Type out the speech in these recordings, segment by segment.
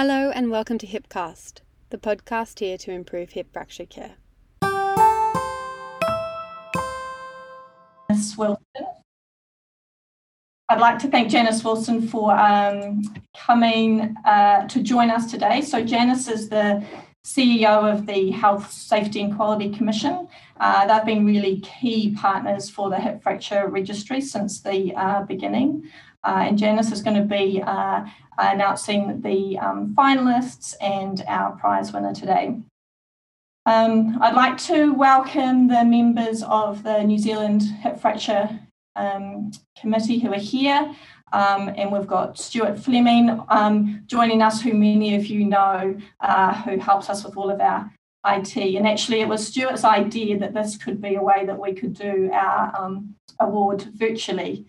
Hello and welcome to Hipcast, the podcast here to improve hip fracture care. Janice Wilson. I'd like to thank Janice Wilson for um, coming uh, to join us today. So, Janice is the CEO of the Health, Safety and Quality Commission. Uh, they've been really key partners for the hip fracture registry since the uh, beginning. Uh, and Janice is going to be uh, announcing the um, finalists and our prize winner today. Um, I'd like to welcome the members of the New Zealand Hip Fracture um, Committee who are here. Um, and we've got Stuart Fleming um, joining us, who many of you know, uh, who helps us with all of our IT. And actually, it was Stuart's idea that this could be a way that we could do our um, award virtually.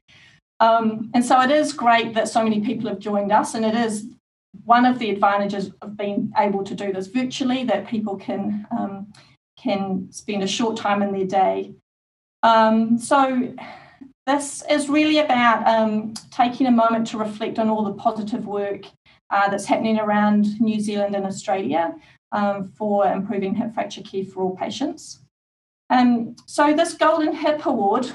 Um, and so it is great that so many people have joined us, and it is one of the advantages of being able to do this virtually that people can um, can spend a short time in their day. Um, so this is really about um, taking a moment to reflect on all the positive work uh, that's happening around New Zealand and Australia um, for improving hip fracture care for all patients. Um, so this Golden Hip Award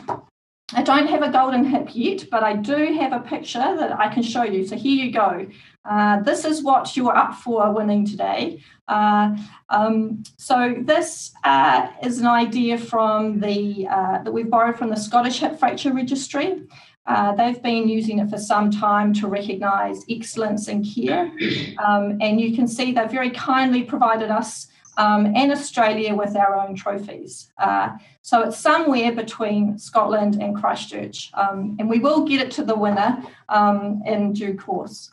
I don't have a golden hip yet, but I do have a picture that I can show you. So here you go. Uh, this is what you're up for winning today. Uh, um, so this uh, is an idea from the uh, that we've borrowed from the Scottish Hip Fracture Registry. Uh, they've been using it for some time to recognise excellence in care, um, and you can see they've very kindly provided us um, and Australia with our own trophies. Uh, so it's somewhere between Scotland and Christchurch, um, and we will get it to the winner um, in due course.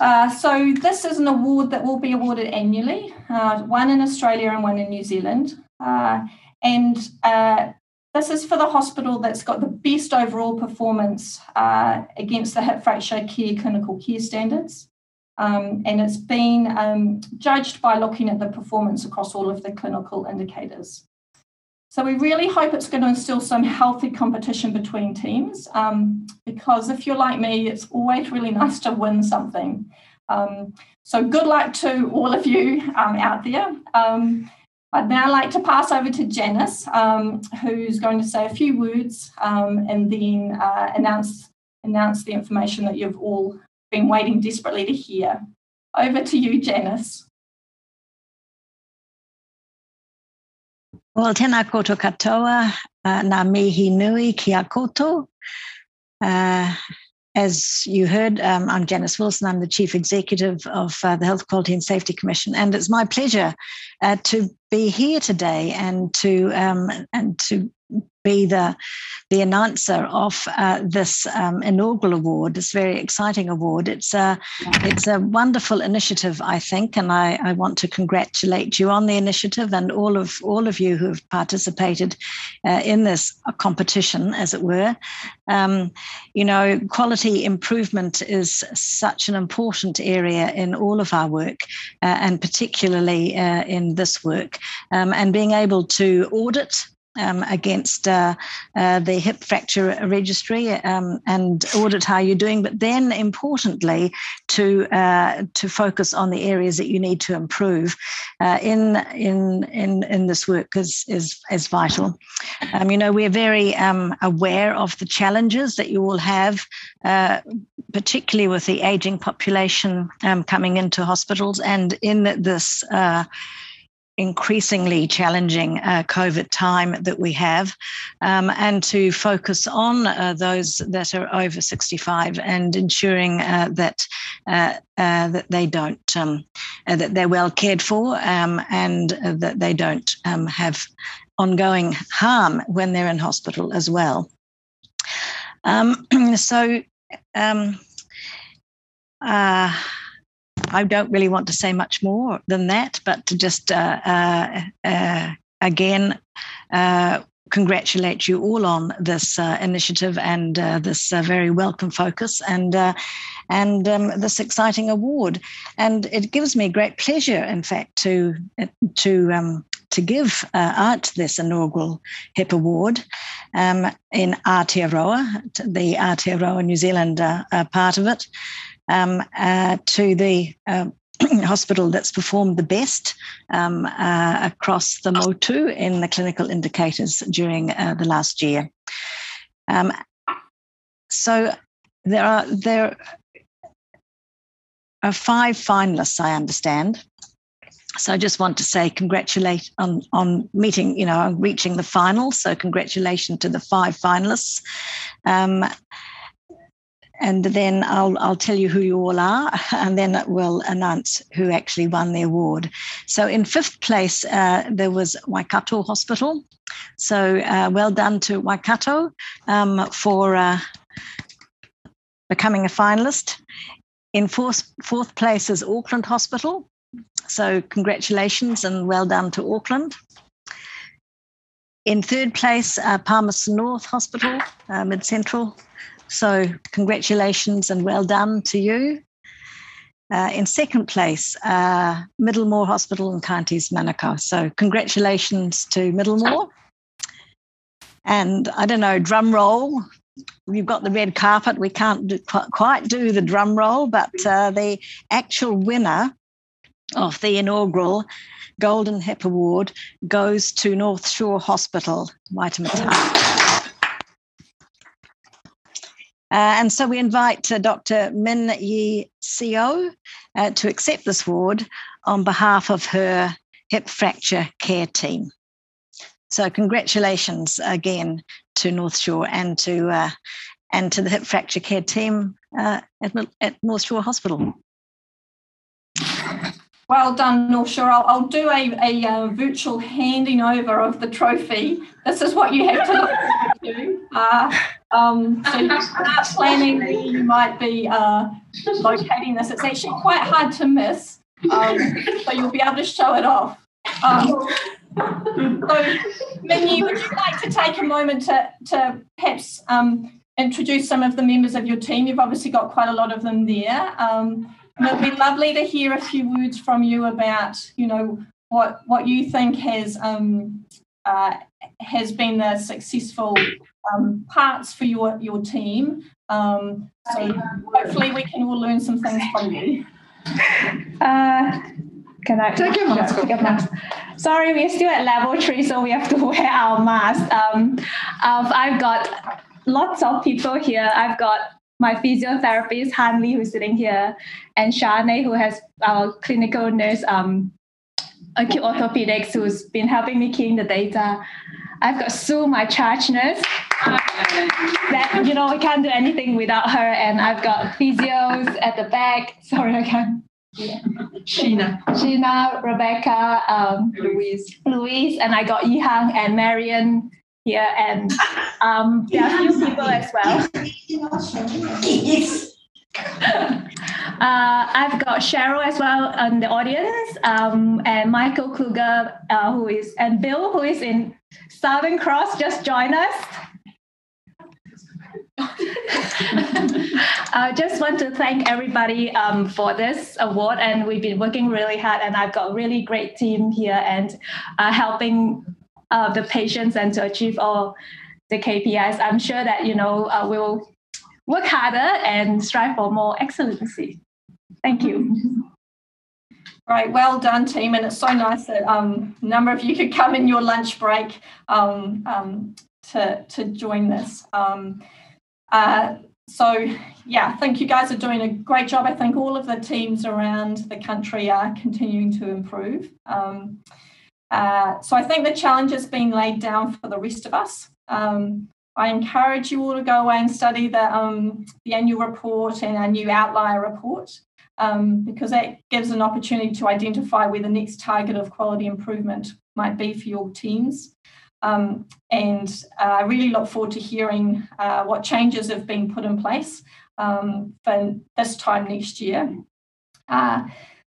Uh, so this is an award that will be awarded annually, uh, one in Australia and one in New Zealand. Uh, and uh, this is for the hospital that's got the best overall performance uh, against the hip fracture care clinical care standards. Um, and it's been um, judged by looking at the performance across all of the clinical indicators. So we really hope it's going to instill some healthy competition between teams um, because if you're like me, it's always really nice to win something. Um, so good luck to all of you um, out there. Um, I'd now like to pass over to Janice, who's going to say a few words and then uh, announce announce the information that you've all been waiting desperately to hear. Over to you, Janice. Well, tēnā koutou katoa, uh, ngā mihi nui ki a koutou. Uh, as you heard, um, I'm Janice Wilson. I'm the Chief Executive of uh, the Health Quality and Safety Commission, and it's my pleasure uh, to be here today and to um, and to be the the announcer of uh, this um, inaugural award, this very exciting award. It's a it's a wonderful initiative, I think, and I, I want to congratulate you on the initiative and all of all of you who have participated uh, in this competition, as it were. Um, you know, quality improvement is such an important area in all of our work, uh, and particularly uh, in this work. Um, and being able to audit um, against uh, uh, the hip fracture registry um, and audit how you're doing, but then importantly to uh, to focus on the areas that you need to improve uh, in in in in this work is is is vital. Um, you know we're very um, aware of the challenges that you all have, uh, particularly with the aging population um, coming into hospitals and in this uh, increasingly challenging uh, COVID time that we have, um, and to focus on uh, those that are over 65 and ensuring uh, that uh, uh, that they don't um, uh, that they're well cared for um, and that they don't um, have ongoing harm when they're in hospital as well. Um, so. I don't really want to say much more than that, but to just uh, uh, uh, again uh, congratulate you all on this uh, initiative and this very welcome focus and and um, this exciting award. And it gives me great pleasure, in fact, to to um, to give uh, Art this inaugural HIP award um, in Aotearoa, the Aotearoa New Zealand uh, uh, part of it. Um, uh, to the uh, hospital that's performed the best um, uh, across the Motu in the clinical indicators during uh, the last year. Um, so there are there are five finalists, I understand. So I just want to say congratulate on on meeting, you know, on reaching the final. So congratulations to the five finalists. Um, and then I'll I'll tell you who you all are, and then we'll announce who actually won the award. So in fifth place, uh, there was Waikato Hospital. So uh, well done to Waikato um, for uh, becoming a finalist. In fourth fourth place is Auckland Hospital. So congratulations and well done to Auckland. In third place, uh, Palmerston North Hospital, uh, Mid Central. So, congratulations and well done to you. Uh, in second place, uh, Middlemore Hospital in Counties Manukau. So, congratulations to Middlemore. And I don't know, drum roll. You've got the red carpet. We can't do, quite do the drum roll, but uh, the actual winner of the inaugural Golden Hip Award goes to North Shore Hospital, Waitemata. Uh, and so we invite uh, Dr. Min Yi Seo uh, to accept this award on behalf of her hip fracture care team. So congratulations again to North Shore and to uh, and to the hip fracture care team uh, at, at North Shore Hospital. Well done, North Shore. I'll, I'll do a, a uh, virtual handing over of the trophy. This is what you have to look to. Uh, um, so you start planning where you might be uh, locating this. It's actually quite hard to miss, um, so you'll be able to show it off. Um, so, Minnie, would you like to take a moment to, to perhaps um, introduce some of the members of your team? You've obviously got quite a lot of them there. Um, it'd be lovely to hear a few words from you about, you know, what what you think has um, uh, has been the successful um, parts for your your team. Um, so hopefully we can all learn some things from you. Uh, can I take your mask? Take your mask. Sorry, we're still at level three, so we have to wear our mask. Um, I've got lots of people here. I've got my physiotherapist Hanley, who's sitting here, and Shane, who has our clinical nurse, um, acute orthopedics, who's been helping me keying the data. I've got Sue, my charge nurse. that you know we can't do anything without her, and I've got physios at the back. Sorry, I can't. Sheena. Sheena, Rebecca, um, Louise. Louise, and I got Yihang and Marion here, and um, there are a few people as well. Uh, I've got Cheryl as well in the audience, um, and Michael Kluger, uh, who is, and Bill, who is in Southern Cross, just join us. I just want to thank everybody um, for this award, and we've been working really hard, and I've got a really great team here and uh, helping uh, the patients and to achieve all the KPIs. I'm sure that you know uh, we'll work harder and strive for more excellency. Thank you. Right, well done, team. And it's so nice that um, a number of you could come in your lunch break um, um, to, to join this. Um, uh, so, yeah, I think you guys are doing a great job. I think all of the teams around the country are continuing to improve. Um, uh, so, I think the challenge has been laid down for the rest of us. Um, I encourage you all to go away and study the, the annual report and our new outlier report um, because that gives an opportunity to identify where the next target of quality improvement might be for your teams. Um, and uh, I really look forward to hearing uh, what changes have been put in place um, for this time next year. Uh,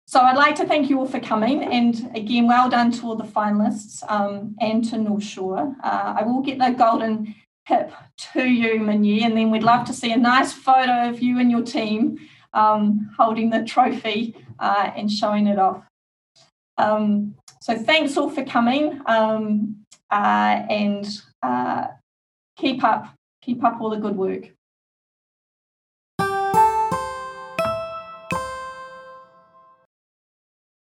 so I'd like to thank you all for coming, and again, well done to all the finalists um, and to North Shore. Uh, I will get the golden hip to you, Minyi, and then we'd love to see a nice photo of you and your team um, holding the trophy uh, and showing it off. Um, so thanks all for coming um, uh, and uh, keep up, keep up all the good work.